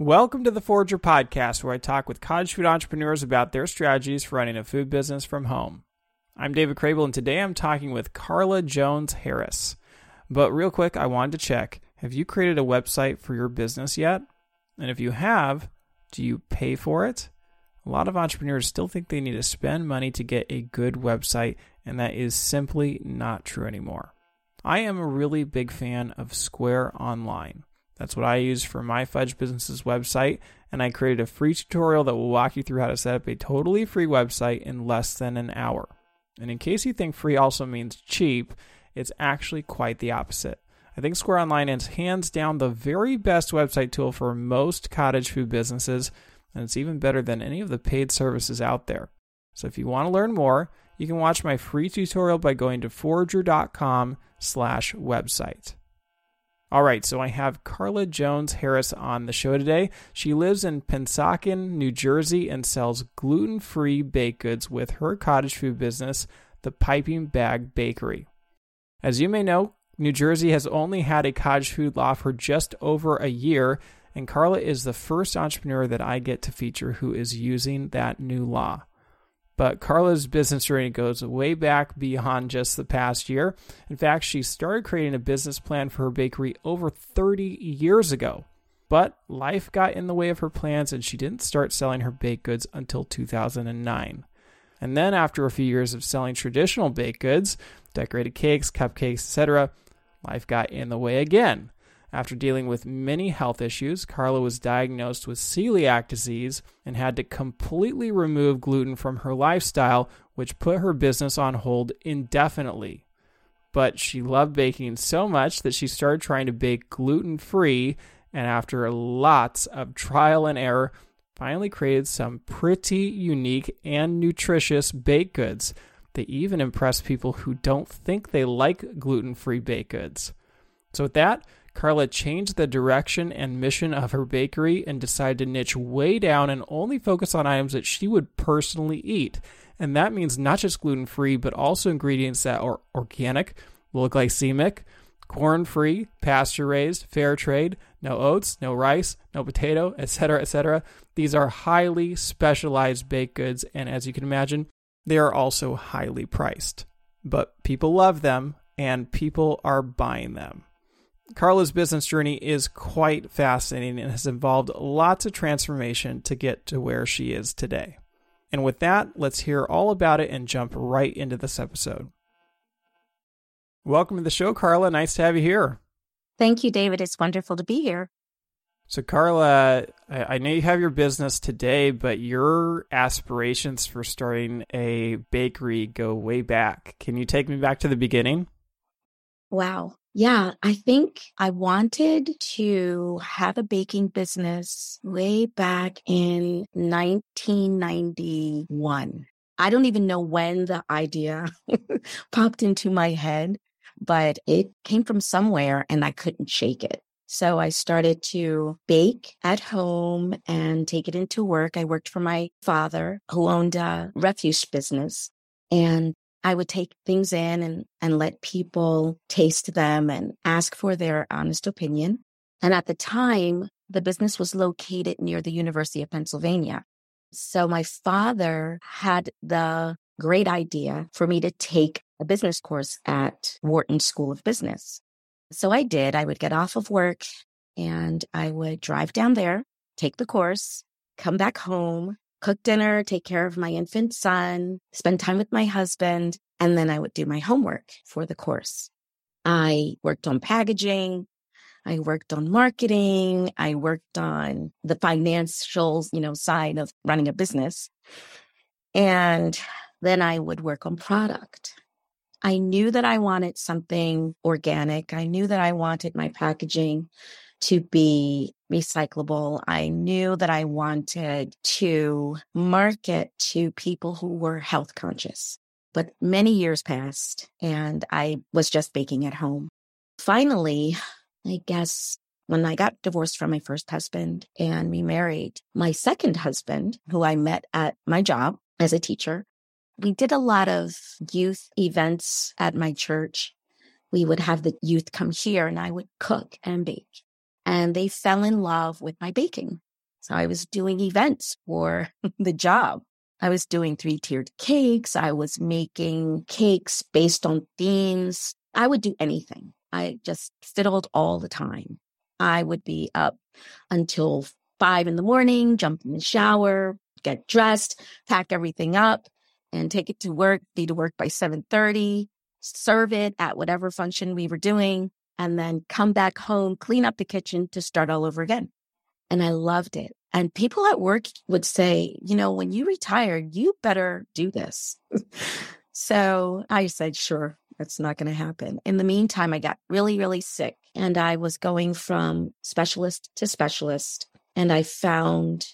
Welcome to the Forrager Podcast, where I talk with cottage food entrepreneurs about their strategies for running a food business from home. I'm David Crabill, and today I'm talking with Carla Jones Harris. But real quick, I wanted to check have you created a website for your business yet? And if you have, do you pay for it? A lot of entrepreneurs still think they need to spend money to get a good website, and that is simply not true anymore. I am a really big fan of Square Online. That's what I use for my Fudge Business's website, and I created a free tutorial that will walk you through how to set up a totally free website in less than an hour. And in case you think free also means cheap, it's actually quite the opposite. I think Square Online is hands down the very best website tool for most cottage food businesses, and it's even better than any of the paid services out there. So if you want to learn more, you can watch my free tutorial by going to forrager.com slash website. All right, so I have Carla Jones Harris on the show today. She lives in Pennsauken, New Jersey, and sells gluten free baked goods with her cottage food business, the Piping Bag Bakery. As you may know, New Jersey has only had a cottage food law for just over a year, and Carla is the first entrepreneur that I get to feature who is using that new law. But Carla's business journey goes way back beyond just the past year. In fact, she started creating a business plan for her bakery over 30 years ago. But life got in the way of her plans and she didn't start selling her baked goods until 2009. And then, after a few years of selling traditional baked goods, decorated cakes, cupcakes, etc., life got in the way again. After dealing with many health issues, Carla was diagnosed with celiac disease and had to completely remove gluten from her lifestyle, which put her business on hold indefinitely. But she loved baking so much that she started trying to bake gluten free, and after lots of trial and error, finally created some pretty unique and nutritious baked goods. They even impress people who don't think they like gluten free baked goods. So, with that, Carla changed the direction and mission of her bakery and decided to niche way down and only focus on items that she would personally eat. And that means not just gluten free, but also ingredients that are organic, low glycemic, corn free, pasture raised, fair trade, no oats, no rice, no potato, etc., etc. These are highly specialized baked goods, and as you can imagine, they are also highly priced. But people love them, and people are buying them. Carla's business journey is quite fascinating and has involved lots of transformation to get to where she is today. And with that, let's hear all about it and jump right into this episode. Welcome to the show, Carla. Nice to have you here. Thank you, David. It's wonderful to be here. So, Carla, I know you have your business today, but your aspirations for starting a bakery go way back. Can you take me back to the beginning? Wow. Yeah, I think I wanted to have a baking business way back in 1991. I don't even know when the idea popped into my head, but it came from somewhere and I couldn't shake it. So I started to bake at home and take it into work. I worked for my father who owned a refuse business and I would take things in and, and let people taste them and ask for their honest opinion. And at the time, the business was located near the University of Pennsylvania. So my father had the great idea for me to take a business course at Wharton School of Business. So I did. I would get off of work and I would drive down there, take the course, come back home, cook dinner, take care of my infant son, spend time with my husband, and then I would do my homework for the course. I worked on packaging. I worked on marketing. I worked on the financial, you know, side of running a business. And then I would work on product. I knew that I wanted something organic. I knew that I wanted my packaging to be recyclable. I knew that I wanted to market to people who were health conscious. But many years passed and I was just baking at home. Finally, I guess when I got divorced from my first husband and remarried my second husband, who I met at my job as a teacher, we did a lot of youth events at my church. We would have the youth come here and I would cook and bake and they fell in love with my baking. So I was doing events for the job. I was doing three tiered cakes. I was making cakes based on themes. I would do anything. I just fiddled all the time. I would be up until five in the morning, jump in the shower, get dressed, pack everything up and take it to work, be to work by 7:30, serve it at whatever function we were doing, and then come back home, clean up the kitchen to start all over again. And I loved it. And people at work would say, you know, when you retire, you better do this. so I said, sure, that's not going to happen. In the meantime, I got really, really sick and I was going from specialist to specialist. And I found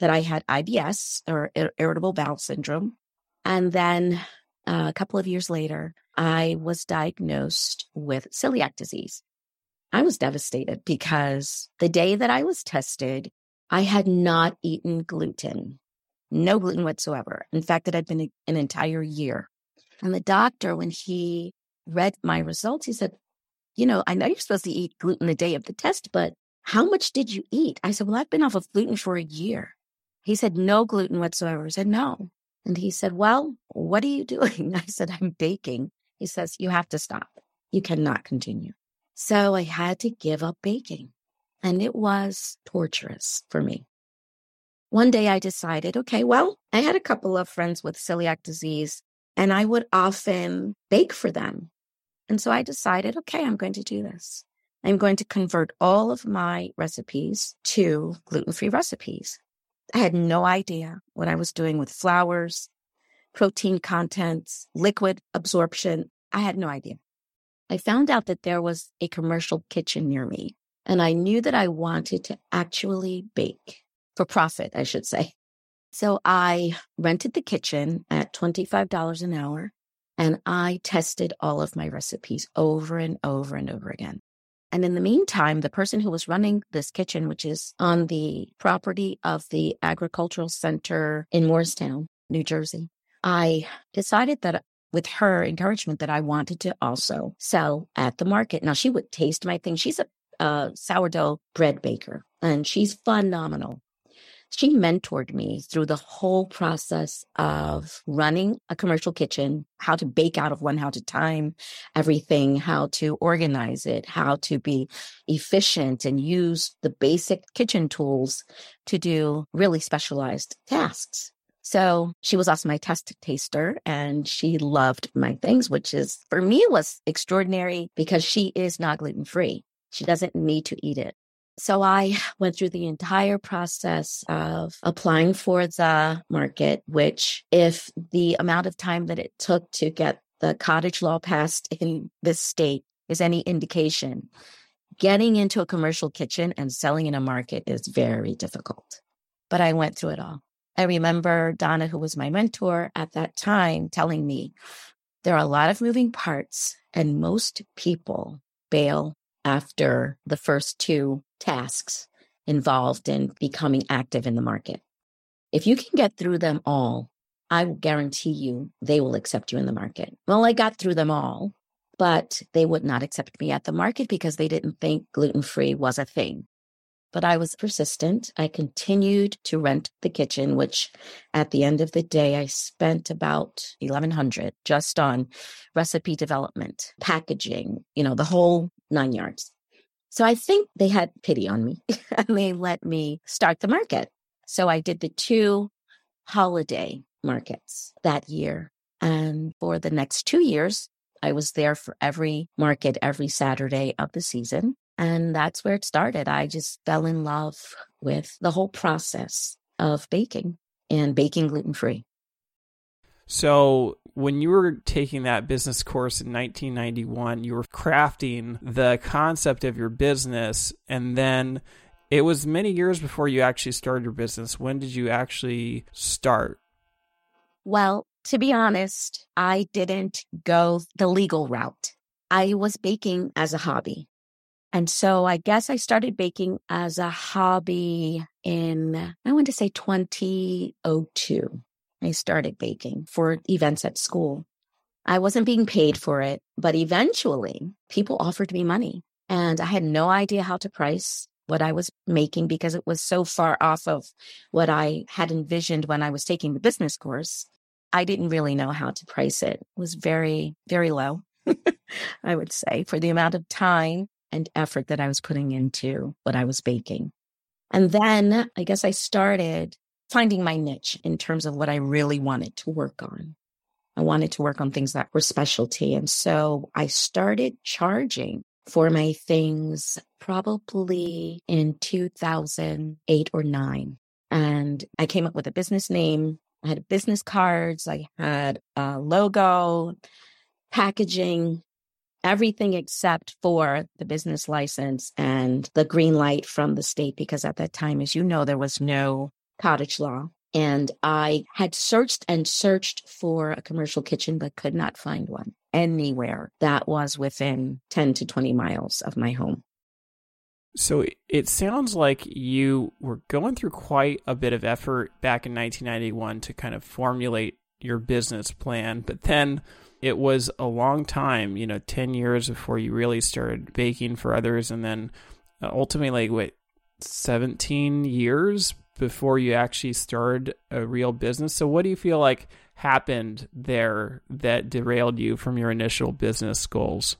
that I had IBS or irritable bowel syndrome. And then uh, a couple of years later, I was diagnosed with celiac disease. I was devastated because the day that I was tested, I had not eaten gluten, no gluten whatsoever. In fact, it had been an entire year. And the doctor, when he read my results, he said, You know, I know you're supposed to eat gluten the day of the test, but how much did you eat? I said, Well, I've been off of gluten for a year. He said, No gluten whatsoever. I said, No. And he said, Well, what are you doing? I said, I'm baking. He says, You have to stop. You cannot continue. So I had to give up baking. And it was torturous for me. One day I decided, okay, well, I had a couple of friends with celiac disease and I would often bake for them. And so I decided, okay, I'm going to do this. I'm going to convert all of my recipes to gluten free recipes. I had no idea what I was doing with flours, protein contents, liquid absorption. I had no idea. I found out that there was a commercial kitchen near me, and I knew that I wanted to actually bake for profit, I should say. So I rented the kitchen at $25 an hour and I tested all of my recipes over and over and over again. And in the meantime, the person who was running this kitchen, which is on the property of the Agricultural Center in Moorestown, New Jersey, I decided that uh, with her encouragement that I wanted to also sell at the market. Now she would taste my thing. She's a, a sourdough bread baker and she's phenomenal she mentored me through the whole process of running a commercial kitchen, how to bake out of one, how to time everything, how to organize it, how to be efficient and use the basic kitchen tools to do really specialized tasks. So she was also my test taster and she loved my things, which is for me was extraordinary because she is not gluten free. She doesn't need to eat it. So I went through the entire process of applying for the market, which, if the amount of time that it took to get the cottage law passed in this state is any indication, getting into a commercial kitchen and selling in a market is very difficult. But I went through it all. I remember Donna, who was my mentor at that time, telling me there are a lot of moving parts, and most people bail after the first two tasks involved in becoming active in the market. If you can get through them all, I will guarantee you they will accept you in the market. Well, I got through them all, but they would not accept me at the market because they didn't think gluten free was a thing. But I was persistent. I continued to rent the kitchen, which at the end of the day, I spent about 1100 just on recipe development, packaging, you know, the whole nine yards. So I think they had pity on me and they let me start the market. So I did the two holiday markets that year. And for the next two years, I was there for every market every Saturday of the season. And that's where it started. I just fell in love with the whole process of baking and baking gluten free. So, when you were taking that business course in 1991, you were crafting the concept of your business, and then it was many years before you actually started your business. When did you actually start? Well, to be honest, I didn't go the legal route. I was baking as a hobby. And so I guess I started baking as a hobby in, I want to say 2002. I started baking for events at school. I wasn't being paid for it, but eventually people offered me money and I had no idea how to price. what I was making because it was so far off of what I had envisioned when I was taking the business course. I didn't really know how to price it. It was very, very low, I would say, for the amount of time and effort that I was putting into what I was baking. And then I guess I started finding my niche in terms of what I really wanted to work on. I wanted to work on things that were specialty. And so I started charging for my things probably in 2008 or nine. And I came up with a business name. I had business cards. I had a logo, packaging, everything except for the business license and the green light from the state. Because at that time, as you know, there was no cottage law. And I had searched and searched for a commercial kitchen, but could not find one anywhere that was within 10 to 20 miles of my home. So it sounds like you were going through quite a bit of effort back in 1991 to kind of formulate your business plan, but then it was a long time, you know, 10 years before you really started baking for others. And then ultimately, wait, 17 years before you actually started a real business. So, what do you feel like happened there that derailed you from your initial business goals?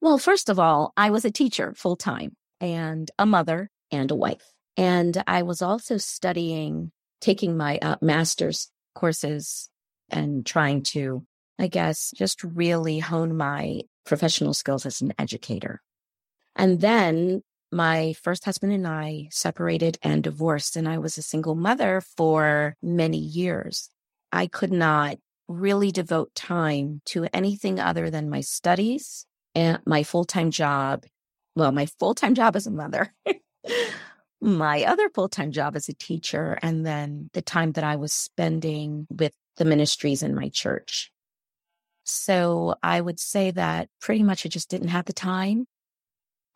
Well, first of all, I was a teacher full time and a mother and a wife. And I was also studying, taking my uh, master's courses and trying to, I guess, just really hone my professional skills as an educator. And then my first husband and I separated and divorced, and I was a single mother for many years. I could not really devote time to anything other than my studies and my full time job. Well, my full time job as a mother, my other full time job as a teacher, and then the time that I was spending with the ministries in my church. So I would say that pretty much I just didn't have the time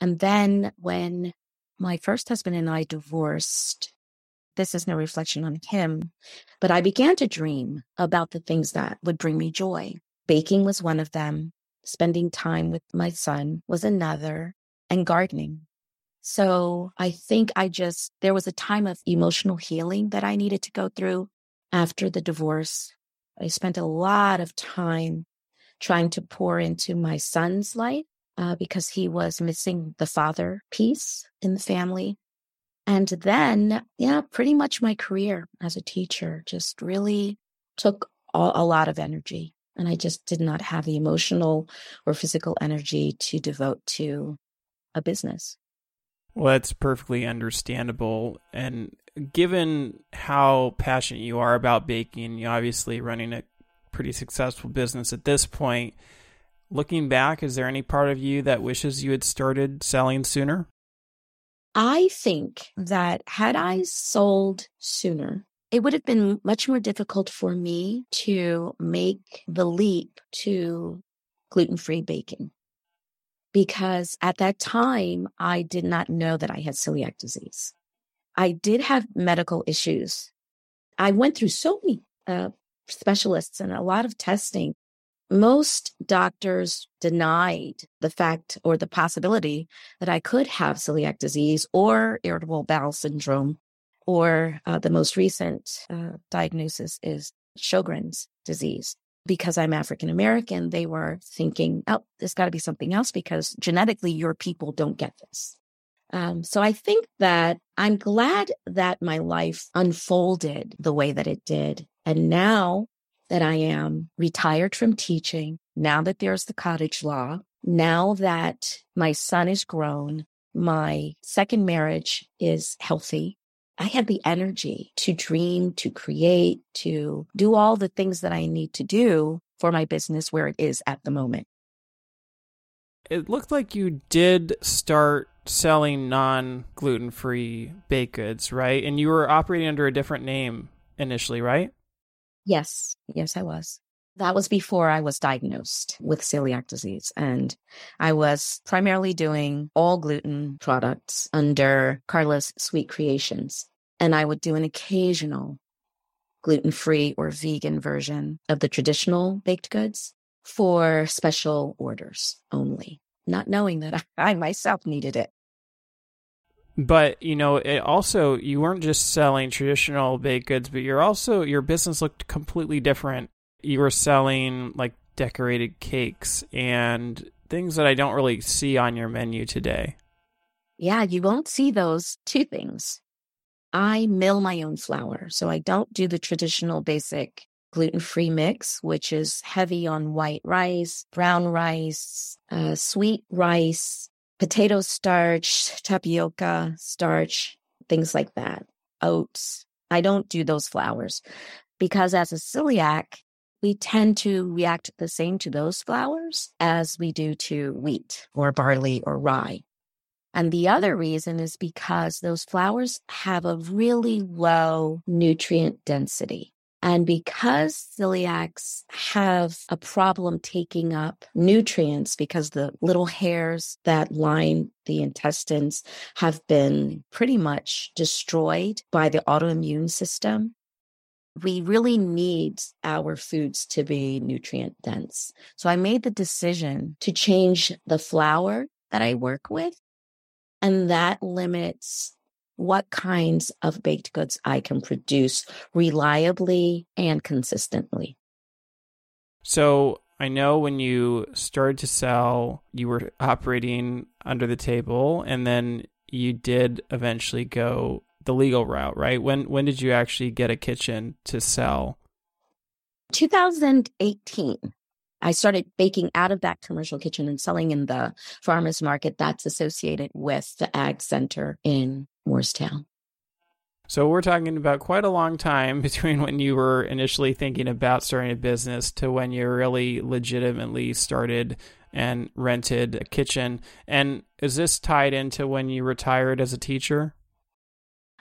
and then when my first husband and I divorced, this is no reflection on him, but I began to dream about the things that would bring me joy. Baking was one of them. Spending time with my son was another and gardening. So I think I just, there was a time of emotional healing that I needed to go through after the divorce. I spent a lot of time trying to pour into my son's life uh, because he was missing the father piece in the family. And then, yeah, pretty much my career as a teacher just really took all, a lot of energy. And I just did not have the emotional or physical energy to devote to a business. Well, that's perfectly understandable. And given how passionate you are about baking, you obviously running a pretty successful business at this point Looking back, is there any part of you that wishes you had started selling sooner? I think that had I sold sooner, it would have been much more difficult for me to make the leap to gluten free baking. Because at that time, I did not know that I had celiac disease. I did have medical issues. I went through so many uh, specialists and a lot of testing most doctors denied the fact or the possibility that I could have celiac disease or irritable bowel syndrome, or uh, the most recent uh, diagnosis is Sjogren's disease. Because I'm African American, they were thinking, oh, there's got to be something else because genetically your people don't get this. Um, so I think that I'm glad that my life unfolded the way that it did. And now that I am retired from teaching, now that there's the cottage law, now that my son is grown, my second marriage is healthy. I have the energy to dream, to create, to do all the things that I need to do for my business where it is at the moment. It looked like you did start selling non gluten free baked goods, right? And you were operating under a different name initially, right? Yes, yes, I was. That was before I was diagnosed with celiac disease. And I was primarily doing all gluten products under Carla's Sweet Creations. And I would do an occasional gluten free or vegan version of the traditional baked goods for special orders only, not knowing that I myself needed it. But you know, it also you weren't just selling traditional baked goods, but you're also your business looked completely different. You were selling like decorated cakes and things that I don't really see on your menu today. Yeah, you won't see those two things. I mill my own flour, so I don't do the traditional basic gluten free mix, which is heavy on white rice, brown rice, uh, sweet rice, potato starch, tapioca starch, things like that, oats. I don't do those flours because as a celiac, we tend to react the same to those flours as we do to wheat or barley or rye. And the other reason is because those flours have a really low nutrient density. And because celiacs have a problem taking up nutrients because the little hairs that line the intestines have been pretty much destroyed by the autoimmune system, we really need our foods to be nutrient dense. So I made the decision to change the flour that I work with, and that limits what kinds of baked goods I can produce reliably and consistently. So I know when you started to sell, you were operating under the table, and then you did eventually go the legal route, right? When when did you actually get a kitchen to sell? 2018. I started baking out of that commercial kitchen and selling in the farmers market that's associated with the ag center in Moorestown. So we're talking about quite a long time between when you were initially thinking about starting a business to when you really legitimately started and rented a kitchen. And is this tied into when you retired as a teacher?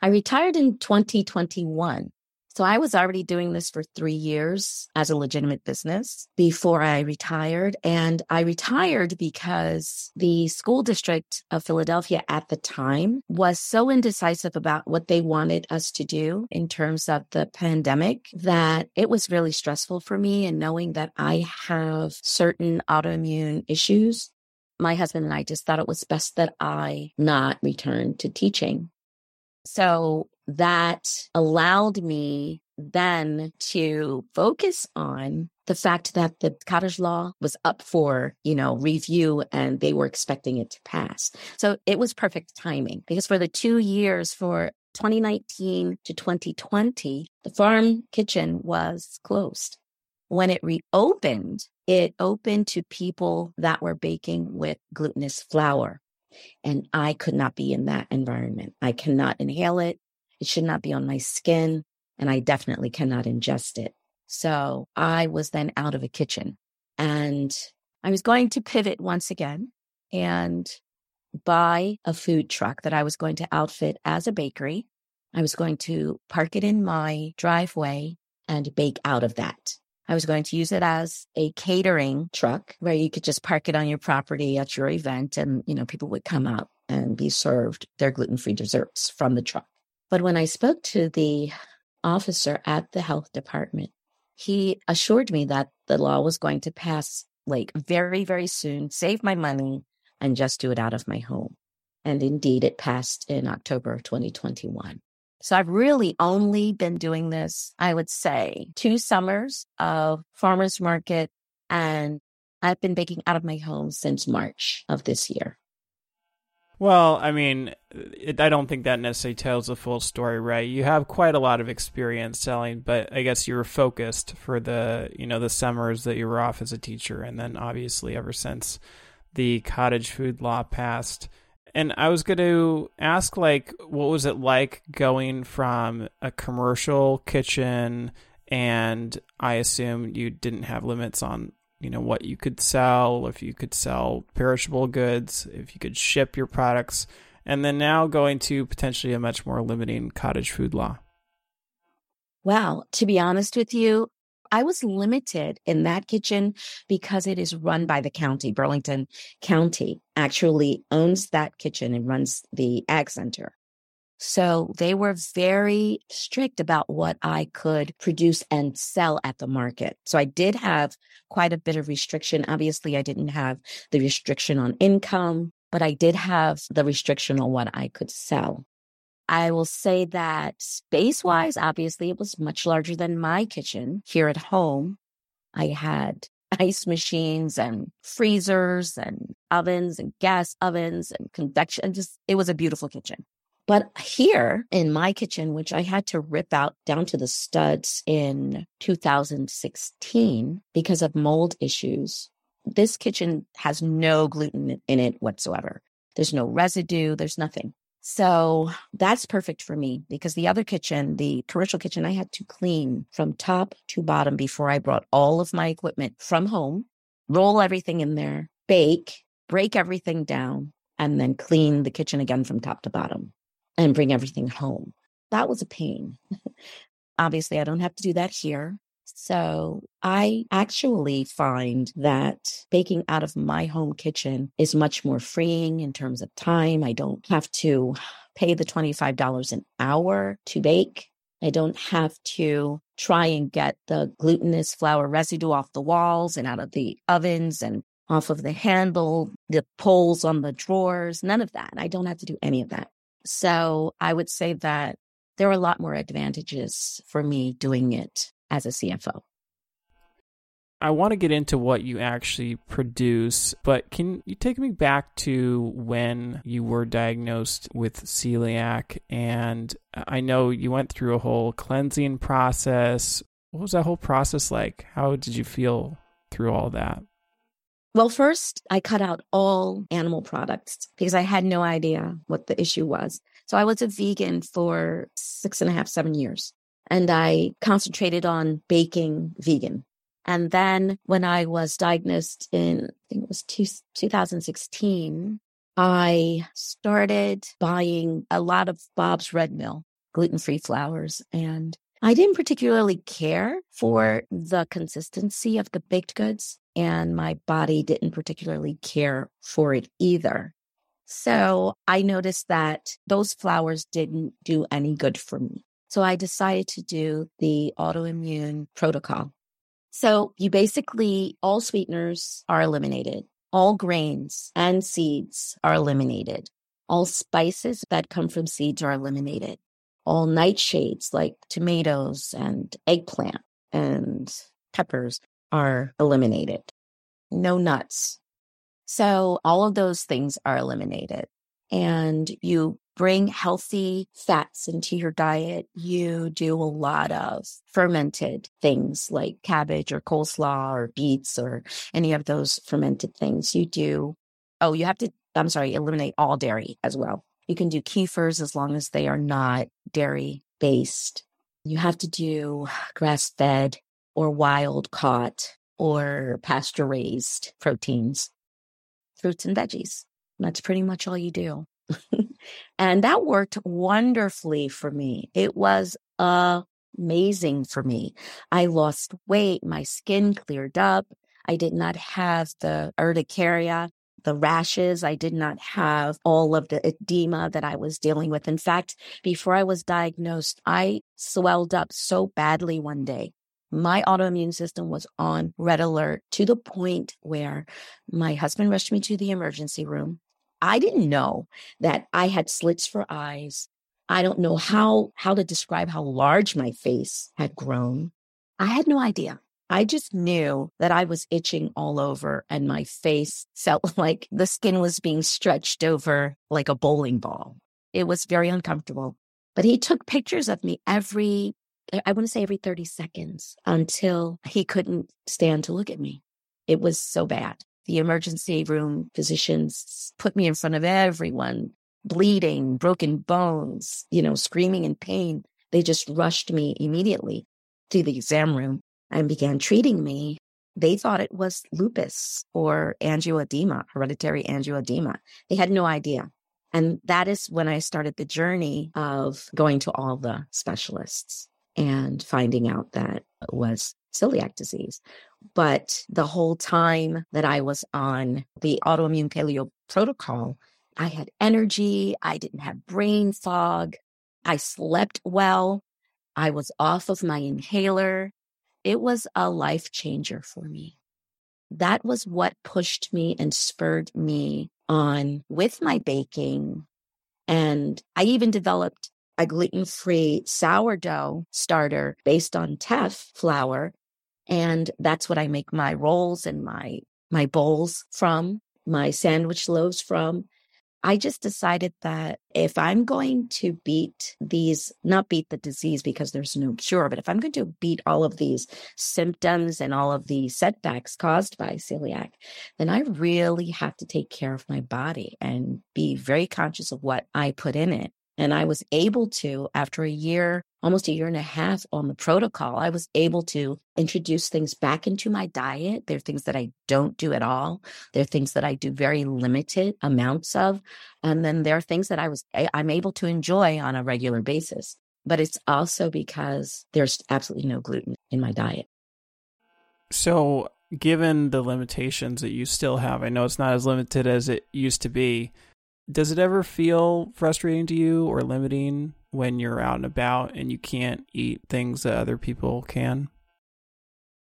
I retired in 2021. So I was already doing this for three years as a legitimate business before I retired. And I retired because the school district of Philadelphia at the time was so indecisive about what they wanted us to do in terms of the pandemic that it was really stressful for me. And knowing that I have certain autoimmune issues, my husband and I just thought it was best that I not return to teaching. So that allowed me then to focus on the fact that the cottage law was up for, you know, review and they were expecting it to pass. So it was perfect timing because for the two years for 2019 to 2020, the farm kitchen was closed. When it reopened, it opened to people that were baking with glutinous flour. And I could not be in that environment. I cannot inhale it. It should not be on my skin. And I definitely cannot ingest it. So I was then out of a kitchen and I was going to pivot once again and buy a food truck that I was going to outfit as a bakery. I was going to park it in my driveway and bake out of that. I was going to use it as a catering truck where you could just park it on your property at your event and, you know, people would come out and be served their gluten-free desserts from the truck. But when I spoke to the officer at the health department, he assured me that the law was going to pass like very, very soon, save my money, and just do it out of my home. And indeed, it passed in October of 2021. So I've really only been doing this, I would say, two summers of farmers market, and I've been baking out of my home since March of this year. Well, I mean, it, I don't think that necessarily tells the full story, right? You have quite a lot of experience selling, but I guess you were focused for the, you know, the summers that you were off as a teacher, and then obviously ever since the cottage food law passed. And I was going to ask, like, what was it like going from a commercial kitchen, and I assume you didn't have limits on you know what you could sell, if you could sell perishable goods, if you could ship your products, and then now going to potentially a much more limiting cottage food law. Well, to be honest with you, I was limited in that kitchen because it is run by the county. Burlington County actually owns that kitchen and runs the ag center. So they were very strict about what I could produce and sell at the market. So I did have quite a bit of restriction. Obviously, I didn't have the restriction on income, but I did have the restriction on what I could sell. I will say that space wise, obviously, it was much larger than my kitchen here at home. I had ice machines and freezers and ovens and gas ovens and convection. Just, it was a beautiful kitchen. But here in my kitchen, which I had to rip out down to the studs in 2016 because of mold issues, this kitchen has no gluten in it whatsoever. There's no residue, there's nothing. So that's perfect for me because the other kitchen, the commercial kitchen, I had to clean from top to bottom before I brought all of my equipment from home, roll everything in there, bake, break everything down, and then clean the kitchen again from top to bottom and bring everything home. That was a pain. Obviously, I don't have to do that here. So I actually find that baking out of my home kitchen is much more freeing in terms of time. I don't have to pay the $25 an hour to bake. I don't have to try and get the glutinous flour residue off the walls and out of the ovens and off of the handle, the poles on the drawers, none of that. I don't have to do any of that. So I would say that there are a lot more advantages for me doing it as a CFO. I want to get into what you actually produce, but can you take me back to when you were diagnosed with celiac? And I know you went through a whole cleansing process. What was that whole process like? How did you feel through all that? Well, first, I cut out all animal products because I had no idea what the issue was. So I was a vegan for six and a half, seven years and I concentrated on baking vegan. And then when I was diagnosed in, I think it was two, 2016, I started buying a lot of Bob's Red Mill gluten free flours. And I didn't particularly care for the consistency of the baked goods, and my body didn't particularly care for it either. So I noticed that those flours didn't do any good for me. So I decided to do the autoimmune protocol. So you basically, all sweeteners are eliminated. All grains and seeds are eliminated. All spices that come from seeds are eliminated. All nightshades like tomatoes and eggplant and peppers are eliminated. No nuts. So all of those things are eliminated. And you bring healthy fats into your diet, you do a lot of fermented things like cabbage or coleslaw or beets or any of those fermented things. You do, oh, you have to, I'm sorry, eliminate all dairy as well. You can do kefirs as long as they are not dairy based. You have to do grass fed or wild caught or pasture raised proteins, fruits and veggies. That's pretty much all you do. and that worked wonderfully for me. It was amazing for me. I lost weight. My skin cleared up. I did not have the urticaria, the rashes. I did not have all of the edema that I was dealing with. In fact, before I was diagnosed, I swelled up so badly one day. My autoimmune system was on red alert to the point where my husband rushed me to the emergency room. I didn't know that I had slits for eyes. I don't know how, how to describe how large my face had grown. I had no idea. I just knew that I was itching all over and my face felt like the skin was being stretched over like a bowling ball. It was very uncomfortable. But he took pictures of me every, I want to say every 30 seconds until he couldn't stand to look at me. It was so bad the emergency room physicians put me in front of everyone, bleeding, broken bones, you know, screaming in pain. They just rushed me immediately to the exam room and began treating me. They thought it was lupus or angioedema, hereditary angioedema. They had no idea. And that is when I started the journey of going to all the specialists and finding out that it was celiac disease. But the whole time that I was on the autoimmune paleo protocol, I had energy. I didn't have brain fog. I slept well. I was off of my inhaler. It was a life changer for me. that was what pushed me and spurred me on with my baking. And I even developed a gluten free sourdough starter based on teff flour. And that's what I make my rolls and my, my bowls from, my sandwich loaves from. I just decided that if I'm going to beat these, not beat the disease because there's no cure, but if I'm going to beat all of these symptoms and all of the setbacks caused by celiac, then I really have to take care of my body and be very conscious of what I put in it. And I was able to, after a year, almost a year and a half on the protocol, I was able to introduce things back into my diet. There are things that I don't do at all. There are things that I do very limited amounts of. And then there are things that I was, eh, I'm able to enjoy on a regular basis. But it's also because there's absolutely no gluten in my diet. So, given the limitations that you still have, I know it's not as limited as it used to be does it ever feel frustrating to you or limiting when you're out and about and you can't eat things that other people can?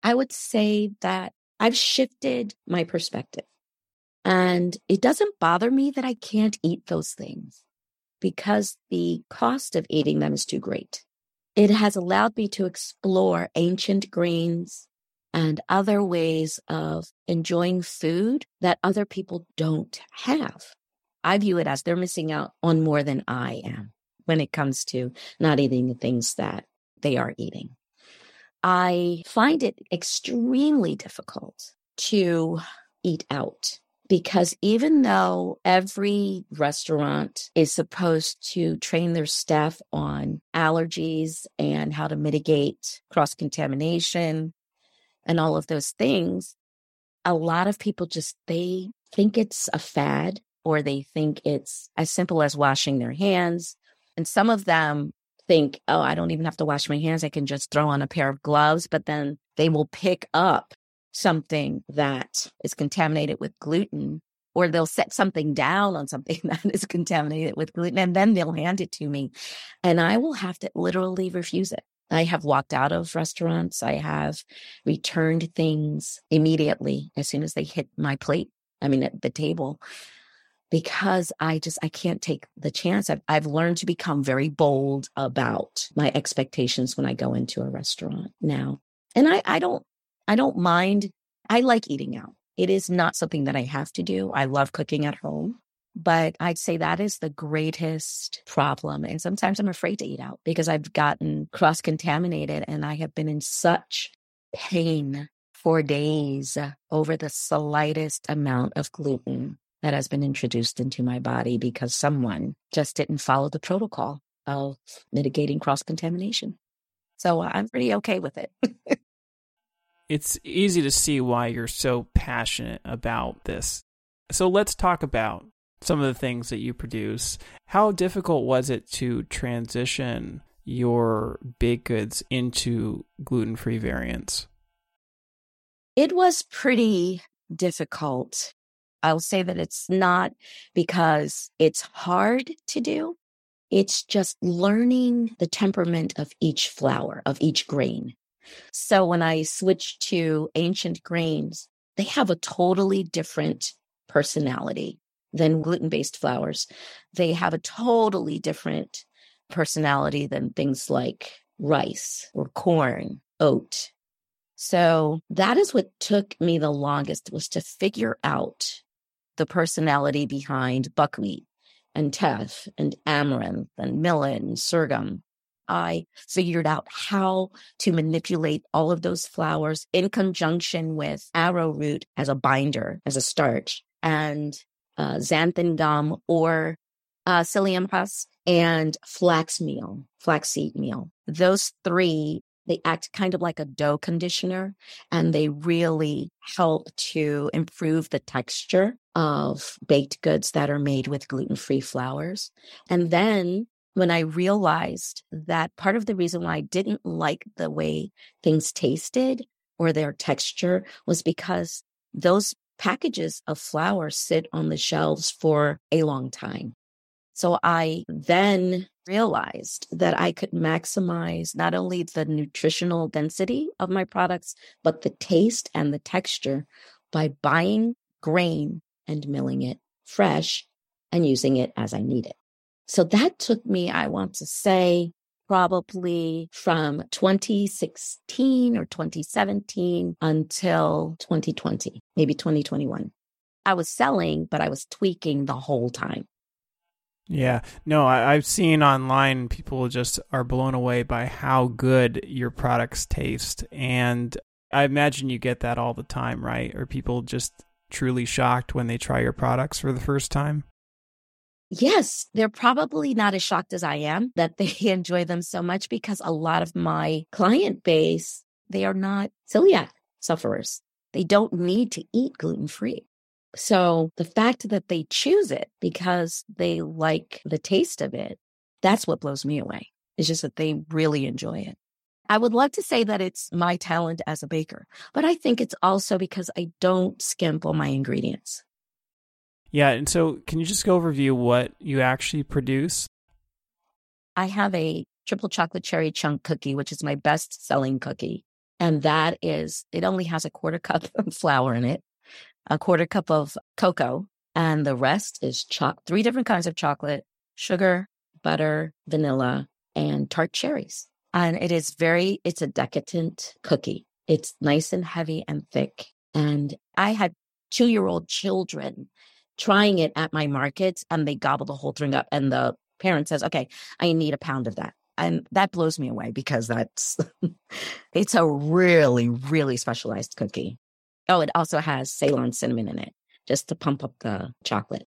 I would say that I've shifted my perspective. And it doesn't bother me that I can't eat those things because the cost of eating them is too great. It has allowed me to explore ancient grains and other ways of enjoying food that other people don't have. I view it as they're missing out on more than I am when it comes to not eating the things that they are eating. I find it extremely difficult to eat out because even though every restaurant is supposed to train their staff on allergies and how to mitigate cross contamination and all of those things, a lot of people just they think it's a fad or they think it's as simple as washing their hands. And some of them think, oh, I don't even have to wash my hands. I can just throw on a pair of gloves. But then they will pick up something that is contaminated with gluten, or they'll set something down on something that is contaminated with gluten, and then they'll hand it to me. And I will have to literally refuse it. I have walked out of restaurants. I have returned things immediately as soon as they hit my plate. I mean, at the table because I just I can't take the chance. I've, I've learned to become very bold about my expectations when I go into a restaurant now. And I, I don't I don't mind. I like eating out. It is not something that I have to do. I love cooking at home. But I'd say that is the greatest problem. And sometimes I'm afraid to eat out because I've gotten cross contaminated and I have been in such pain for days over the slightest amount of gluten that has been introduced into my body because someone just didn't follow the protocol of mitigating cross contamination. So uh, I'm pretty okay with it. it's easy to see why you're so passionate about this. So let's talk about some of the things that you produce. How difficult was it to transition your baked goods into gluten free variants? It was pretty difficult I'll say that it's not because it's hard to do. It's just learning the temperament of each flour, of each grain. So when I switched to ancient grains, they have a totally different personality than gluten based flours. They have a totally different personality than things like rice or corn, oat. So that is what took me the longest was to figure out the personality behind buckwheat and teff and amaranth and millet and sorghum. I figured out how to manipulate all of those flours in conjunction with arrowroot as a binder, as a starch, and uh, xanthan gum or uh, psyllium husk and flax meal, flaxseed meal. Those three they act kind of like a dough conditioner and they really help to improve the texture of baked goods that are made with gluten free flours. And then when I realized that part of the reason why I didn't like the way things tasted or their texture was because those packages of flour sit on the shelves for a long time. So I then realized that I could maximize not only the nutritional density of my products, but the taste and the texture by buying grain and milling it fresh and using it as I need it. So that took me, I want to say, probably from 2016 or 2017 until 2020, maybe 2021. I was selling, but I was tweaking the whole time. Yeah, no, I, have seen online people just are blown away by how good your products taste. And I imagine you get that all the time, right? Are people just truly shocked when they try your products for the first time? Yes, they're probably not as shocked as I am that they enjoy them so much because a lot of my client base, they are not celiac sufferers. They don't need to eat gluten free. So the fact that they choose it because they like the taste of it, that's what blows me away. It's just that they really enjoy it. I would love to say that it's my talent as a baker, but I think it's also because I don't skimp on my ingredients. Yeah. And so, can you just go overview what you actually produce? I have a triple chocolate cherry chunk cookie, which is my best selling cookie. And that is, it only has a quarter cup of flour in it, a quarter cup of cocoa, and the rest is choc- three different kinds of chocolate, sugar, butter, vanilla, and tart cherries. And it is very, it's a decadent cookie. It's nice and heavy and thick. And I had two year old children trying it at my markets and they gobble the whole thing up. And the parent says, okay, I need a pound of that. And that blows me away because that's, it's a really, really specialized cookie. Oh, it also has Ceylon cinnamon in it just to pump up the chocolate.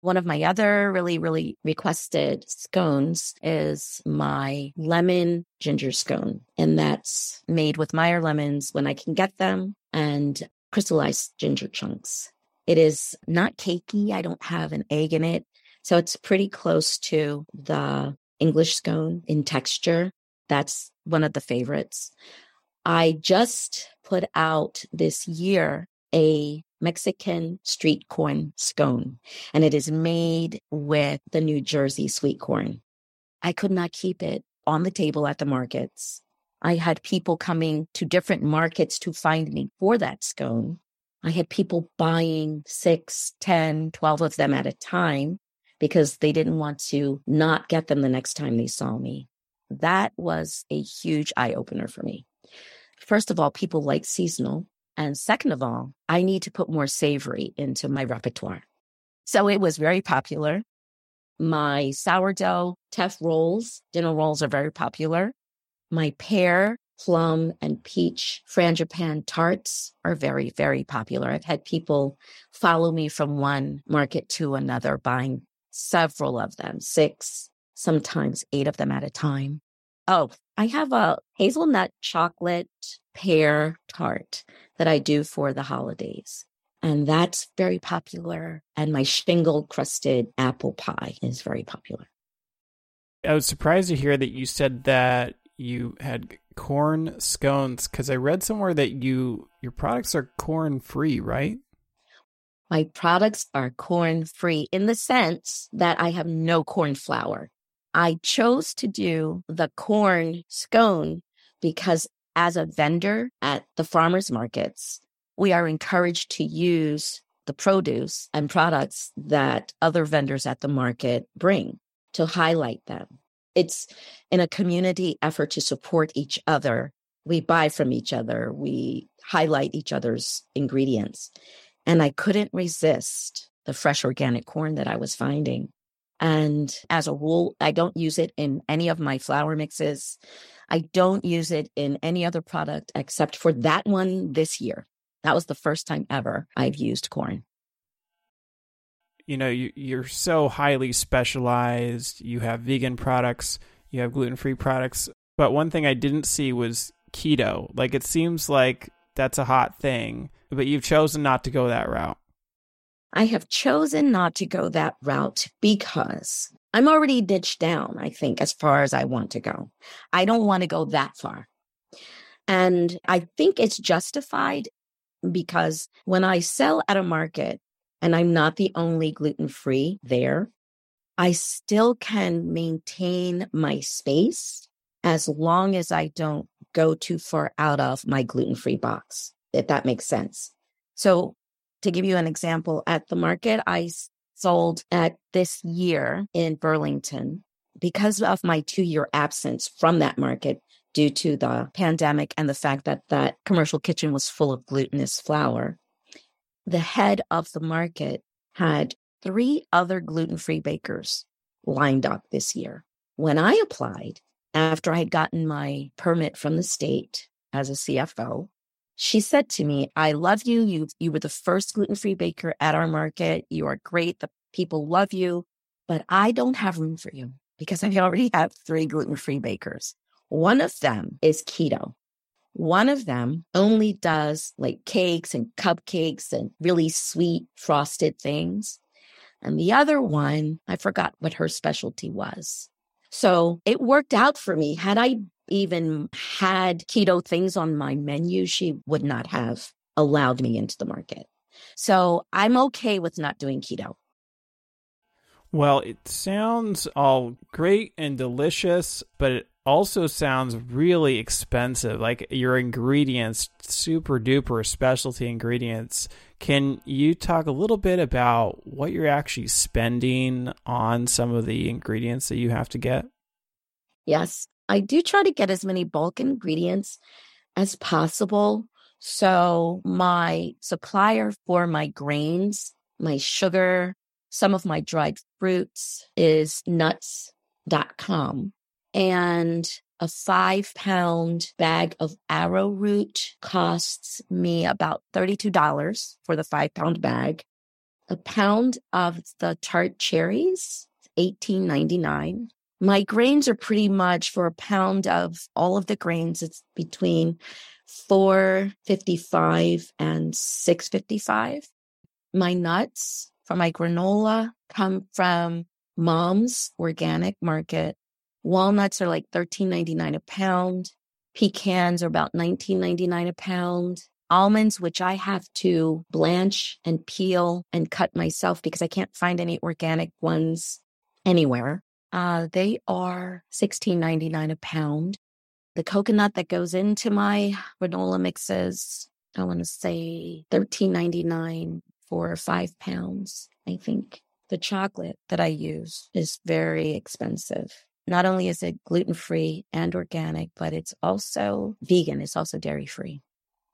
One of my other really, really requested scones is my lemon ginger scone. And that's made with Meyer lemons when I can get them and crystallized ginger chunks. It is not cakey. I don't have an egg in it. So it's pretty close to the English scone in texture. That's one of the favorites. I just put out this year a Mexican street corn scone, and it is made with the New Jersey sweet corn. I could not keep it on the table at the markets. I had people coming to different markets to find me for that scone. I had people buying six, ten, twelve of them at a time because they didn't want to not get them the next time they saw me. That was a huge eye opener for me. First of all, people like seasonal. And second of all, I need to put more savory into my repertoire. So it was very popular. My sourdough teff rolls, dinner rolls are very popular. My pear plum and peach frangipane tarts are very, very popular. I've had people follow me from one market to another, buying several of them, six, sometimes eight of them at a time. Oh, I have a hazelnut chocolate pear tart that I do for the holidays. And that's very popular. And my shingle crusted apple pie is very popular. I was surprised to hear that you said that you had corn scones because I read somewhere that you your products are corn free, right? My products are corn free in the sense that I have no corn flour. I chose to do the corn scone because as a vendor at the farmers markets, we are encouraged to use the produce and products that other vendors at the market bring to highlight them. It's in a community effort to support each other. We buy from each other, we highlight each other's ingredients. And I couldn't resist the fresh organic corn that I was finding. And as a rule, I don't use it in any of my flour mixes. I don't use it in any other product except for that one this year. That was the first time ever I've used corn. You know you, you're so highly specialized. You have vegan products you have gluten-free products. But one thing i didn't see was keto. Like it seems like that's a hot thing but you've chosen not to go that route i have chosen not to go that route because i'm already ditched down i think as far as i want to go i don't want to go that far and i think it's justified because when i sell at a market and I'm not the only gluten free there, I still can maintain my space as long as I don't go too far out of my gluten free box, if that makes sense. So To give you an example, at the market I sold at this year in Burlington, because of my two year absence from that market due to the pandemic and the fact that that commercial kitchen was full of glutinous flour, the head of the market had three other gluten free bakers lined up this year. When I applied, after I had gotten my permit from the state as a CFO, she said to me, I love you. You, you were the first gluten free baker at our market. You are great. The people love you, but I don't have room for you because I already have three gluten free bakers. One of them is keto. One of them only does like cakes and cupcakes and really sweet frosted things. And the other one, I forgot what her specialty was. So it worked out for me. Had I even had keto things on my menu, she would not have allowed me into the market. So I'm okay with not doing keto. Well, it sounds all great and delicious, but it also sounds really expensive. Like your ingredients, super duper specialty ingredients. Can you talk a little bit about what you're actually spending on some of the ingredients that you have to get? Yes, I do try to get as many bulk ingredients as possible. So, my supplier for my grains, my sugar, some of my dried fruits is nuts.com. And a five pound bag of arrowroot costs me about $32 for the five pound bag. A pound of the tart cherries, $18.99. My grains are pretty much for a pound of all of the grains, it's between 455 and 655. My nuts for my granola come from mom's organic market. Walnuts are like $13.99 a pound. Pecans are about $19.99 a pound. Almonds, which I have to blanch and peel and cut myself because I can't find any organic ones anywhere. Uh, they are $16.99 a pound. The coconut that goes into my granola mixes, I want to say $13.99 for five pounds, I think. The chocolate that I use is very expensive. Not only is it gluten free and organic, but it's also vegan. It's also dairy free.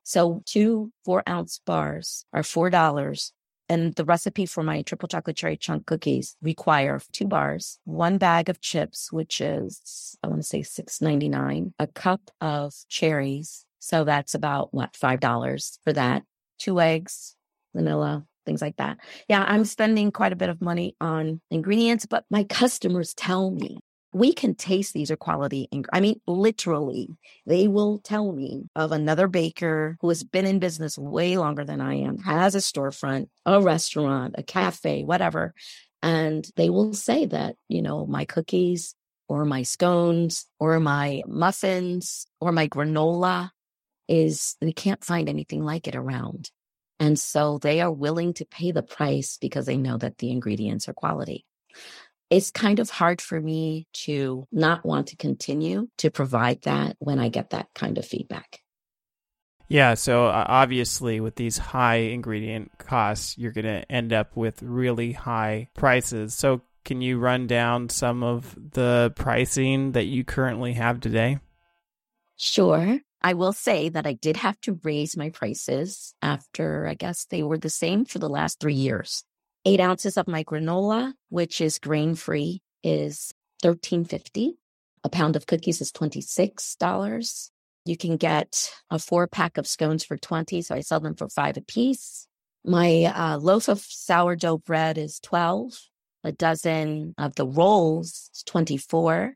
So two four ounce bars are $4. And the recipe for my triple chocolate cherry chunk cookies require two bars, one bag of chips, which is, I want to say six ninety nine, a cup of cherries. So that's about what, $5 for that, two eggs, vanilla, things like that. Yeah, I'm spending quite a bit of money on ingredients, but my customers tell me we can taste these are quality. Ing- I mean, literally, they will tell me of another baker who has been in business way longer than I am, has a storefront, a restaurant, a cafe, whatever. And they will say that, you know, my cookies or my scones or my muffins or my granola is, they can't find anything like it around. And so they are willing to pay the price because they know that the ingredients are quality. It's kind of hard for me to not want to continue to provide that when I get that kind of feedback. Yeah, so uh, obviously, with these high ingredient costs, you're going to end up with really high prices. So, can you run down some of the pricing that you currently have today? Sure. I will say that I did have to raise my prices after I guess they were the same for the last three years. Eight ounces of my granola, which is grain free, is thirteen fifty. A pound of cookies is twenty six dollars. You can get a four pack of scones for twenty, so I sell them for five a piece. My uh, loaf of sourdough bread is twelve. A dozen of the rolls is twenty four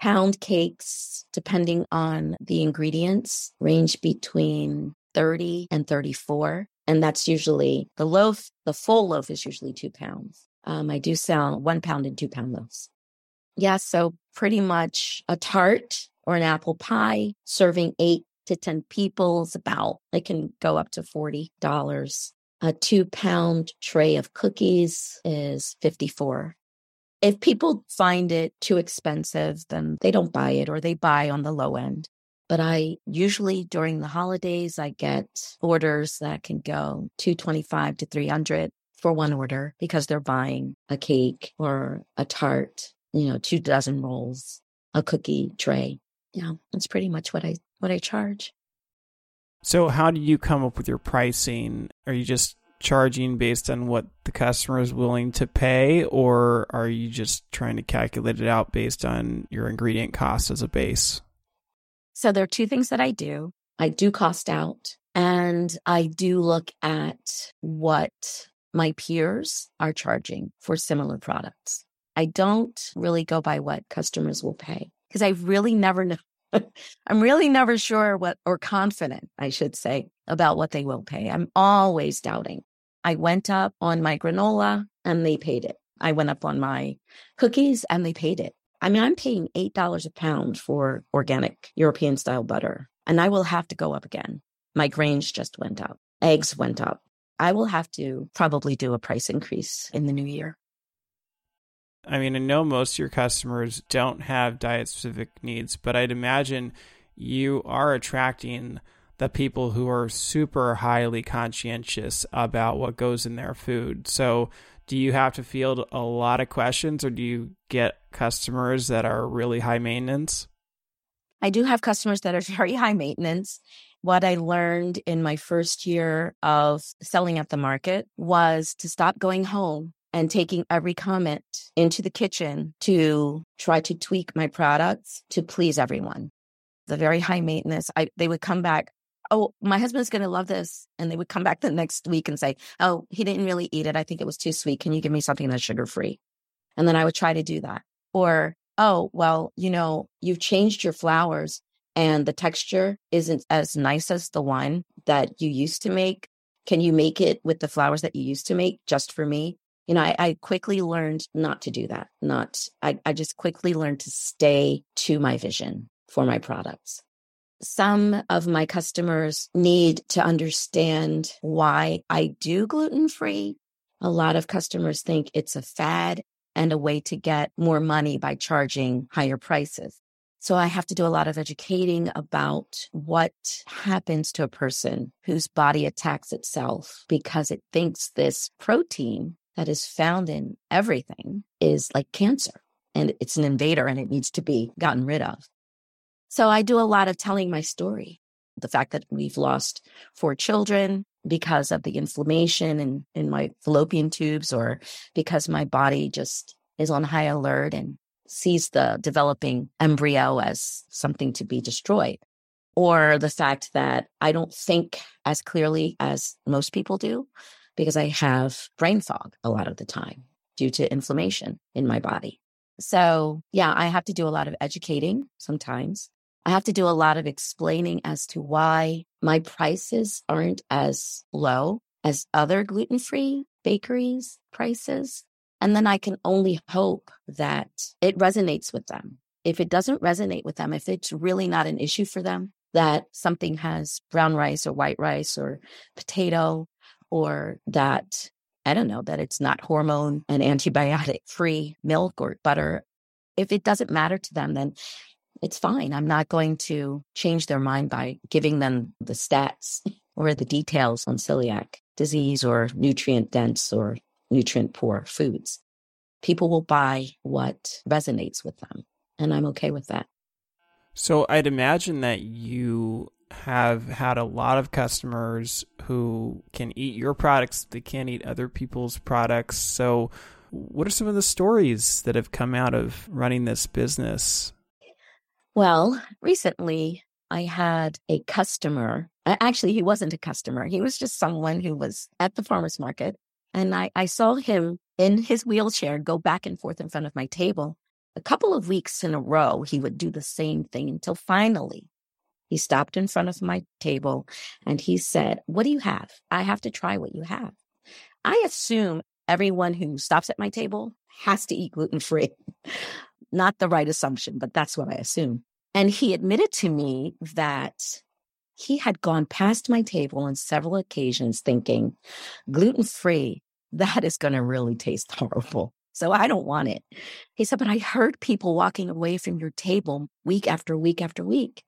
pound cakes, depending on the ingredients, range between 30 and 34. And that's usually the loaf, the full loaf is usually two pounds. Um, I do sell one pound and two pound loaves. Yeah, so pretty much a tart or an apple pie serving eight to 10 people is about, it can go up to $40. A two pound tray of cookies is 54 if people find it too expensive, then they don't buy it or they buy on the low end. But I usually during the holidays, I get orders that can go 225 to 300 for one order because they're buying a cake or a tart, you know, two dozen rolls, a cookie tray. Yeah, that's pretty much what I what I charge. So how do you come up with your pricing? Are you just charging based on what the customer is willing to pay or are you just trying to calculate it out based on your ingredient cost as a base? So there are two things that I do. I do cost out and I do look at what my peers are charging for similar products. I don't really go by what customers will pay because I really never know. I'm really never sure what, or confident, I should say, about what they will pay. I'm always doubting. I went up on my granola and they paid it. I went up on my cookies and they paid it. I mean, I'm paying $8 a pound for organic European style butter, and I will have to go up again. My grains just went up, eggs went up. I will have to probably do a price increase in the new year. I mean, I know most of your customers don't have diet specific needs, but I'd imagine you are attracting the people who are super highly conscientious about what goes in their food. So, do you have to field a lot of questions or do you get customers that are really high maintenance? I do have customers that are very high maintenance. What I learned in my first year of selling at the market was to stop going home and taking every comment into the kitchen to try to tweak my products to please everyone. The very high maintenance. I, they would come back oh, my husband's going to love this. And they would come back the next week and say, oh, he didn't really eat it. I think it was too sweet. Can you give me something that's sugar free? And then I would try to do that. Or, oh, well, you know, you've changed your flours and the texture isn't as nice as the one that you used to make. Can you make it with the flours that you used to make just for me? You know, I, I quickly learned not to do that. Not, I, I just quickly learned to stay to my vision for my products some of my customers need to understand why I do gluten free. A lot of customers think it's a fad and a way to get more money by charging higher prices. So I have to do a lot of educating about what happens to a person whose body attacks itself because it thinks this protein that is found in everything is like cancer and it's an invader and it needs to be gotten rid of. So I do a lot of telling my story. The fact that we've lost four children because of the inflammation in, in my fallopian tubes or because my body just is on high alert and sees the developing embryo as something to be destroyed. Or the fact that I don't think as clearly as most people do because I have brain fog a lot of the time due to inflammation in my body. So, yeah, I have to do a lot of educating sometimes I have to do a lot of explaining as to why my prices aren't as low as other gluten free bakeries' prices. And then I can only hope that it resonates with them. If it doesn't resonate with them, if it's really not an issue for them, that something has brown rice or white rice or potato, or that, I don't know, that it's not hormone and antibiotic free milk or butter. If it doesn't matter to them, then it's fine. I'm not going to change their mind by giving them the stats or the details on celiac disease or nutrient dense or nutrient poor foods. People will buy what resonates with them, and I'm okay with that. So I'd imagine that you have had a lot of customers who can eat your products, they can't eat other people's products. So, what are some of the stories that have come out of running this business? Well, recently I had a customer. Actually, he wasn't a customer. He was just someone who was at the farmer's market. And I, I saw him in his wheelchair go back and forth in front of my table. A couple of weeks in a row, he would do the same thing until finally he stopped in front of my table and he said, What do you have? I have to try what you have. I assume everyone who stops at my table has to eat gluten free. Not the right assumption, but that's what I assume. And he admitted to me that he had gone past my table on several occasions thinking gluten free, that is going to really taste horrible. So I don't want it. He said, but I heard people walking away from your table week after week after week.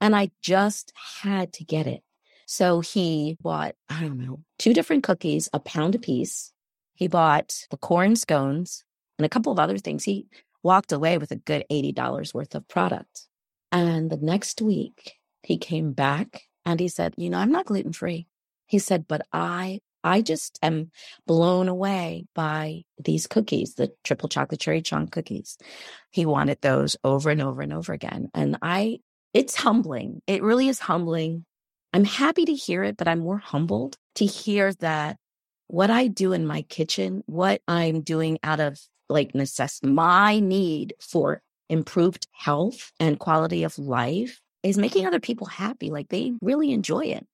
And I just had to get it. So he bought, I don't know, two different cookies, a pound a piece. He bought the corn scones and a couple of other things. He walked away with a good $80 worth of product. And the next week, he came back and he said, You know, I'm not gluten free. He said, But I I just am blown away by these cookies, the triple chocolate cherry chunk cookies. He wanted those over and over and over again. And I, it's humbling. It really is humbling. I'm happy to hear it, but I'm more humbled to hear that what I do in my kitchen, what I'm doing out of like necessity, my need for improved health and quality of life is making other people happy. Like they really enjoy it.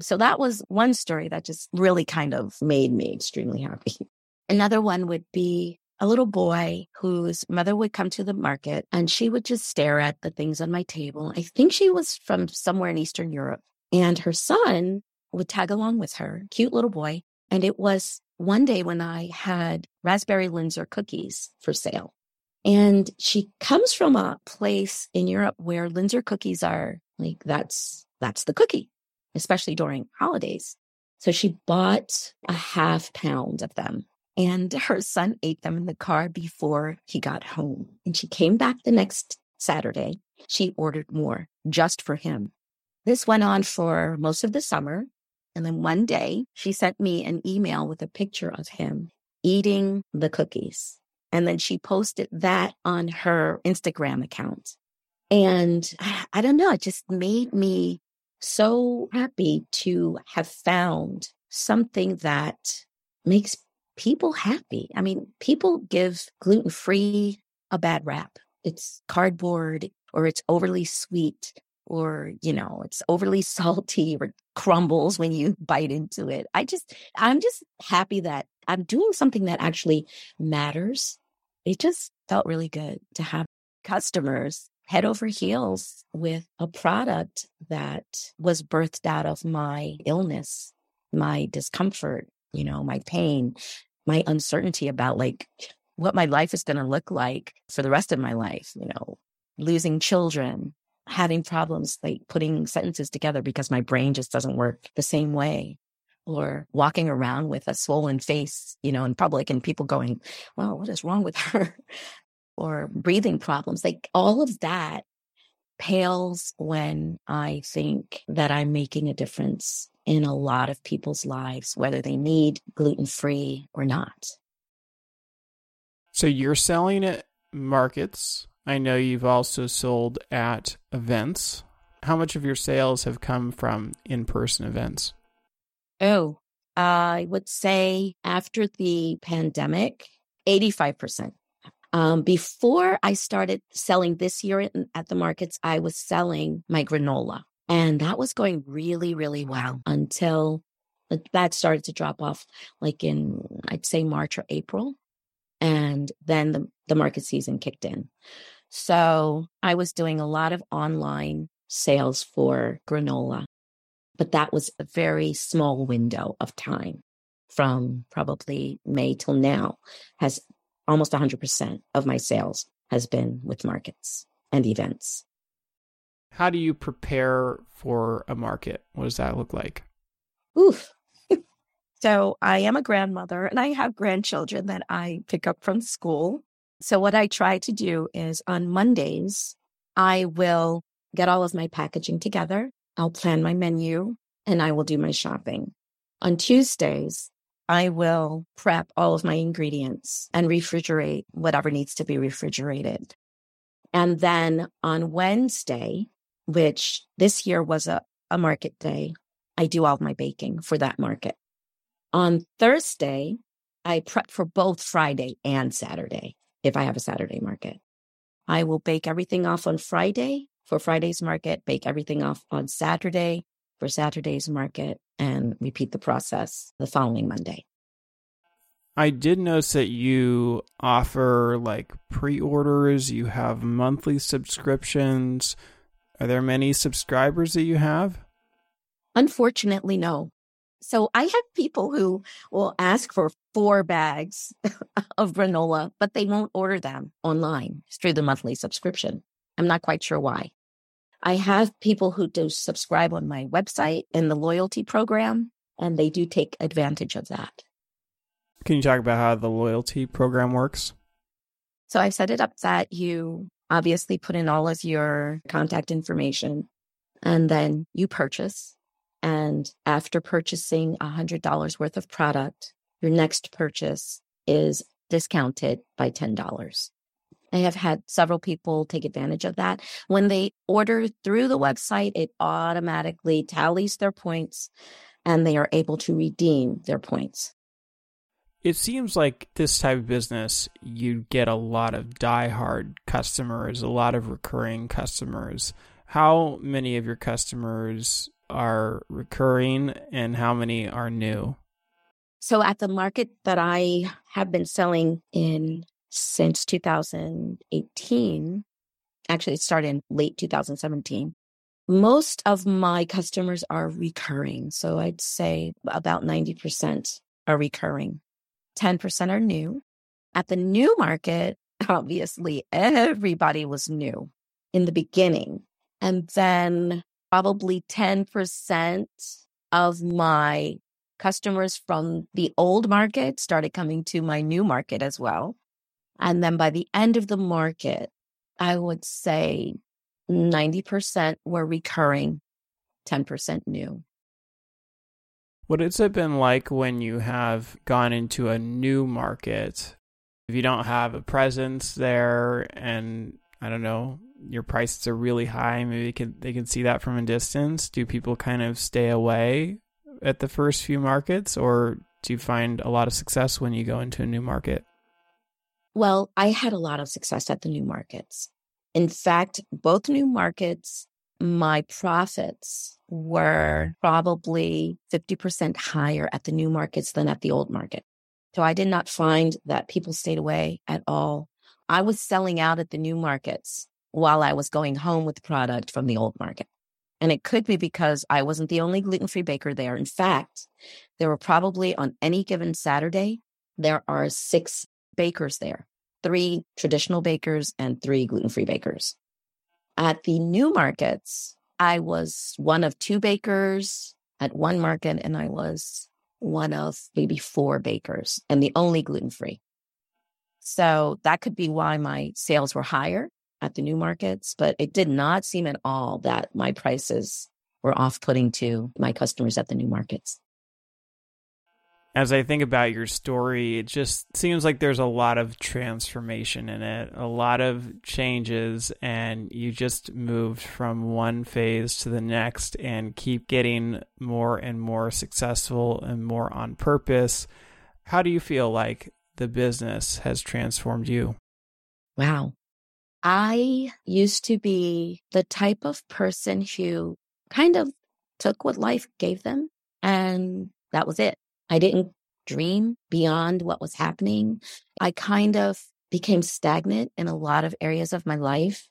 So that was one story that just really kind of made me extremely happy. Another one would be a little boy whose mother would come to the market and she would just stare at the things on my table. I think she was from somewhere in Eastern Europe. And her son would tag along with her, cute little boy. And it was one day when I had raspberry Linzer cookies for sale. And she comes from a place in Europe where Linzer cookies are like, that's, that's the cookie especially during holidays. So she bought a half pound of them and her son ate them in the car before he got home. And she came back the next Saturday. She ordered more just for him. This went on for most of the summer. And then one day she sent me an email with a picture of him eating the cookies. And then she posted that on her Instagram account. And I don't know, it just made me so happy to have found something that makes people happy. I mean, people give gluten free a bad rap. It's cardboard or it's overly sweet or, you know, it's overly salty or crumbles when you bite into it. I just, I'm just happy that I'm doing something that actually matters. It just felt really good to have customers head over heels with a product that was birthed out of my illness, my discomfort, you know, my pain, my uncertainty about like what my life is going to look like for the rest of my life, you know, losing children, having problems like putting sentences together because my brain just doesn't work the same way or walking around with a swollen face, you know, in public and people going, well, what is wrong with her? or breathing problems, like all of that pales when I think that I'm making a difference in a lot of people's lives, whether they need gluten free or not. So you're selling at markets. I know you've also sold at events. How much of your sales have come from in person events? Oh, I would say after the pandemic, 85%. Um, before I started selling this year at the markets, I was selling my granola. And that was going really, really well until that started to drop off, like in, I'd say March or April. And then the, the market season kicked in. So I was doing a lot of online sales for granola, but that was a very small window of time from probably May till now has almost 100% of my sales has been with markets and events. How do you prepare for a market? What does that look like? Oof. so I am a grandmother and I have grandchildren that I pick up from school. So what I try to do is on Mondays, I will get all of my packaging together. I'll plan my menu and I will do my shopping. On Tuesdays, I will prep all of my ingredients and refrigerate whatever needs to be refrigerated. And then on Wednesday, which this year was a, a market day, I do all my baking for that market. On Thursday, I prep for both Friday and Saturday if I have a Saturday market. I will bake everything off on Friday for Friday's market, bake everything off on Saturday for Saturday's market, and repeat the process the following Monday. I did notice that you offer like pre orders, you have monthly subscriptions. Are there many subscribers that you have? Unfortunately, no. So I have people who will ask for four bags of granola, but they won't order them online through the monthly subscription. I'm not quite sure why. I have people who do subscribe on my website and the loyalty program, and they do take advantage of that. Can you talk about how the loyalty program works? So I've set it up that you obviously put in all of your contact information and then you purchase. And after purchasing $100 worth of product, your next purchase is discounted by $10. I have had several people take advantage of that. When they order through the website, it automatically tallies their points and they are able to redeem their points. It seems like this type of business, you get a lot of die-hard customers, a lot of recurring customers. How many of your customers are recurring and how many are new? So, at the market that I have been selling in since 2018. Actually, it started in late 2017. Most of my customers are recurring. So I'd say about 90% are recurring. 10% are new. At the new market, obviously, everybody was new in the beginning. And then probably 10% of my customers from the old market started coming to my new market as well. And then by the end of the market, I would say 90% were recurring, 10% new. What has it been like when you have gone into a new market? If you don't have a presence there and I don't know, your prices are really high, maybe they can, they can see that from a distance. Do people kind of stay away at the first few markets or do you find a lot of success when you go into a new market? Well, I had a lot of success at the new markets. In fact, both new markets, my profits were probably 50% higher at the new markets than at the old market. So I did not find that people stayed away at all. I was selling out at the new markets while I was going home with product from the old market. And it could be because I wasn't the only gluten free baker there. In fact, there were probably on any given Saturday, there are six bakers there three traditional bakers and three gluten free bakers. At the new markets, I was one of two bakers at one market, and I was one of maybe four bakers and the only gluten free. So that could be why my sales were higher at the new markets, but it did not seem at all that my prices were off putting to my customers at the new markets as I think about your story, it just seems like there's a lot of transformation in it, a lot of changes, and you just moved from one phase to the next and keep getting more and more successful and more on purpose. How do you feel like the business has transformed you? Wow. I used to be the type of person who kind of took what life gave them and that was it. I didn't dream beyond what was happening. I kind of became stagnant in a lot of areas of my life.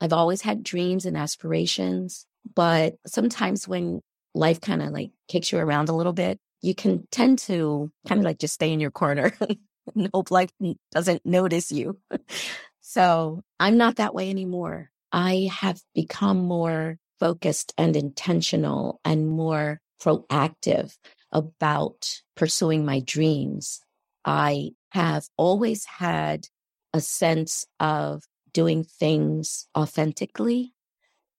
I've always had dreams and aspirations, but sometimes when life kind of like kicks you around a little bit, you can tend to kind of like just stay in your corner and hope life doesn't notice you. so I'm not that way anymore. I have become more focused and intentional and more proactive about pursuing my dreams. I have always had a sense of doing things authentically.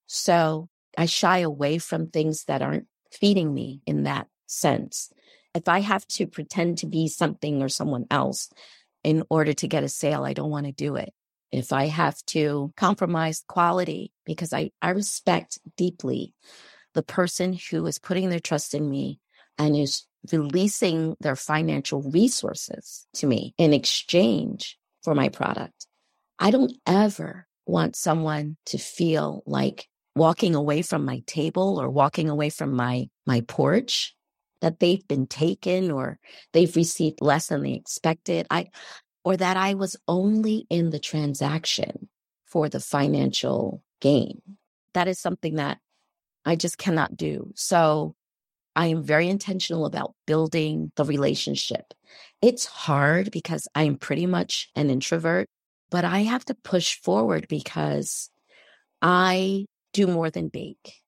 So I shy away from things that aren't feeding me in that sense. If I have to pretend to be something or someone else in order to get a sale, I don't want to do it. If I have to compromise quality because I, I respect deeply the person who is putting their trust in me and is releasing their financial resources to me in exchange for my product. I don't ever want someone to feel like walking away from my table or walking away from my, my porch that they've been taken or they've received less than they expected. I, or that I was only in the transaction for the financial gain. That is something that I just cannot do. So I am very intentional about building the relationship. It's hard because I'm pretty much an introvert, but I have to push forward because I do more than bake.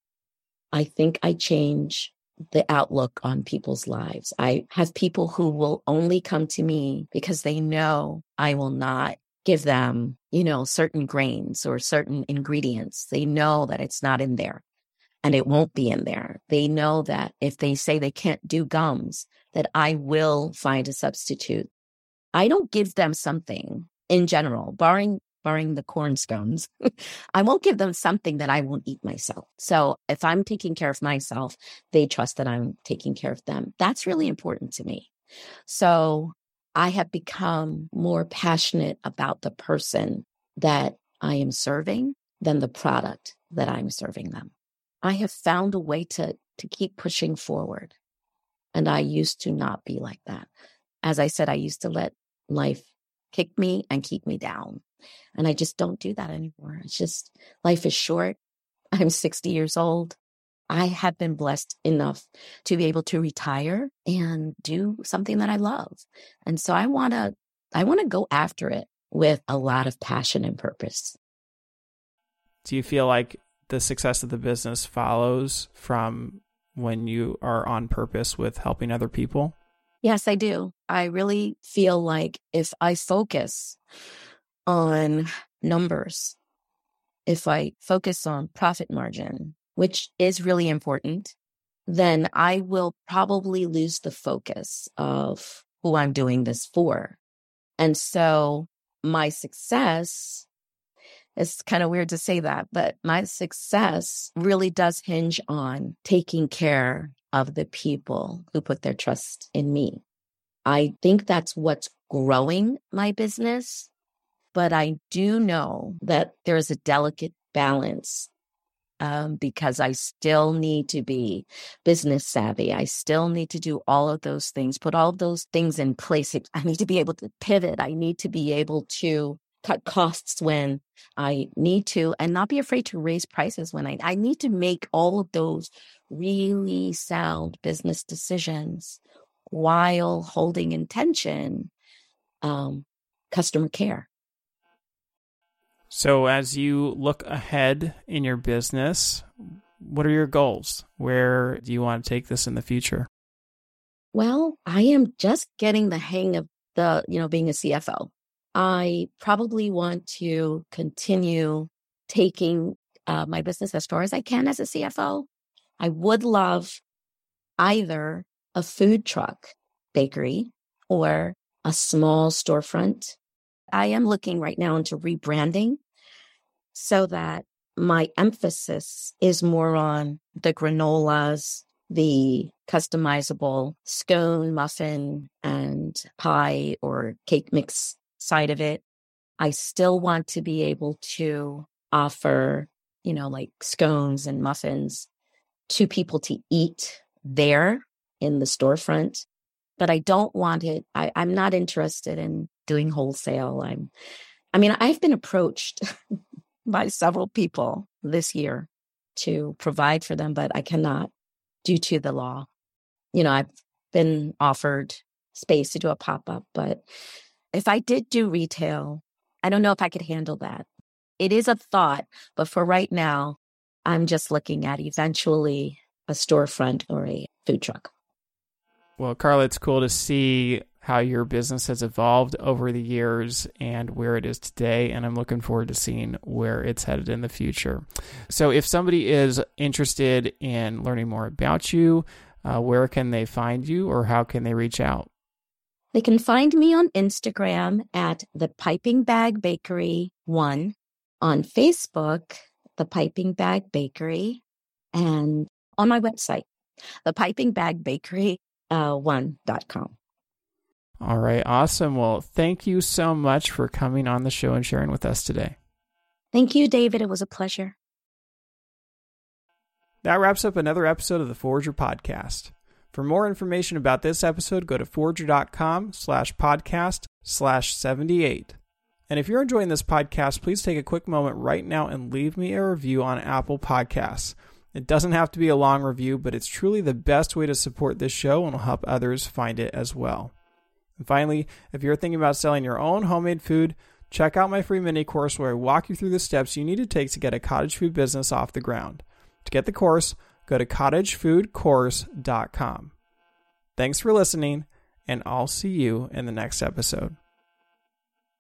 I think I change the outlook on people's lives. I have people who will only come to me because they know I will not give them, you know, certain grains or certain ingredients. They know that it's not in there and it won't be in there. They know that if they say they can't do gums, that I will find a substitute. I don't give them something in general, barring barring the corn scones, I won't give them something that I won't eat myself. So if I'm taking care of myself, they trust that I'm taking care of them. That's really important to me. So I have become more passionate about the person that I am serving than the product that I'm serving them. I have found a way to, to keep pushing forward. And I used to not be like that. As I said, I used to let life kick me and keep me down. And I just don't do that anymore. It's just life is short. I'm 60 years old. I have been blessed enough to be able to retire and do something that I love. And so I want to I want to go after it with a lot of passion and purpose. Do you feel like the success of the business follows from when you are on purpose with helping other people? Yes, I do. I really feel like if I focus on numbers, if I focus on profit margin, which is really important, then I will probably lose the focus of who I'm doing this for. And so my success it's kind of weird to say that, but my success really does hinge on taking care of the people who put their trust in me. I think that's what's growing my business but I do know that there is a delicate balance um, because I still need to be business savvy. I still need to do all of those things, put all of those things in place. I need to be able to pivot. I need to be able to cut costs when I need to and not be afraid to raise prices when I, I need to make all of those really sound business decisions while holding intention um, customer care. So, as you look ahead in your business, what are your goals? Where do you want to take this in the future? Well, I am just getting the hang of the, you know, being a CFO. I probably want to continue taking uh, my business as far as I can as a CFO. I would love either a food truck bakery or a small storefront. I am looking right now into rebranding so that my emphasis is more on the granolas, the customizable scone, muffin, and pie or cake mix side of it. I still want to be able to offer, you know, like scones and muffins to people to eat there in the storefront. But I don't want it. I, I'm not interested in doing wholesale. I'm, I mean, I've been approached by several people this year to provide for them, but I cannot due to the law. You know, I've been offered space to do a pop up, but if I did do retail, I don't know if I could handle that. It is a thought, but for right now, I'm just looking at eventually a storefront or a food truck. Well, Carla, it's cool to see how your business has evolved over the years and where it is today. And I'm looking forward to seeing where it's headed in the future. So, if somebody is interested in learning more about you, uh, where can they find you or how can they reach out? They can find me on Instagram at the Piping Bag Bakery one, on Facebook, the Piping Bag Bakery, and on my website, the Piping Bag Bakery uh, one.com. All right, awesome. Well, thank you so much for coming on the show and sharing with us today. Thank you, David. It was a pleasure. That wraps up another episode of the Forrager Podcast. For more information about this episode, go to forrager.com slash podcast slash 78. And if you're enjoying this podcast, please take a quick moment right now and leave me a review on Apple Podcasts. It doesn't have to be a long review, but it's truly the best way to support this show and will help others find it as well. And finally, if you're thinking about selling your own homemade food, check out my free mini course where I walk you through the steps you need to take to get a cottage food business off the ground. To get the course, go to cottagefoodcourse.com. Thanks for listening, and I'll see you in the next episode.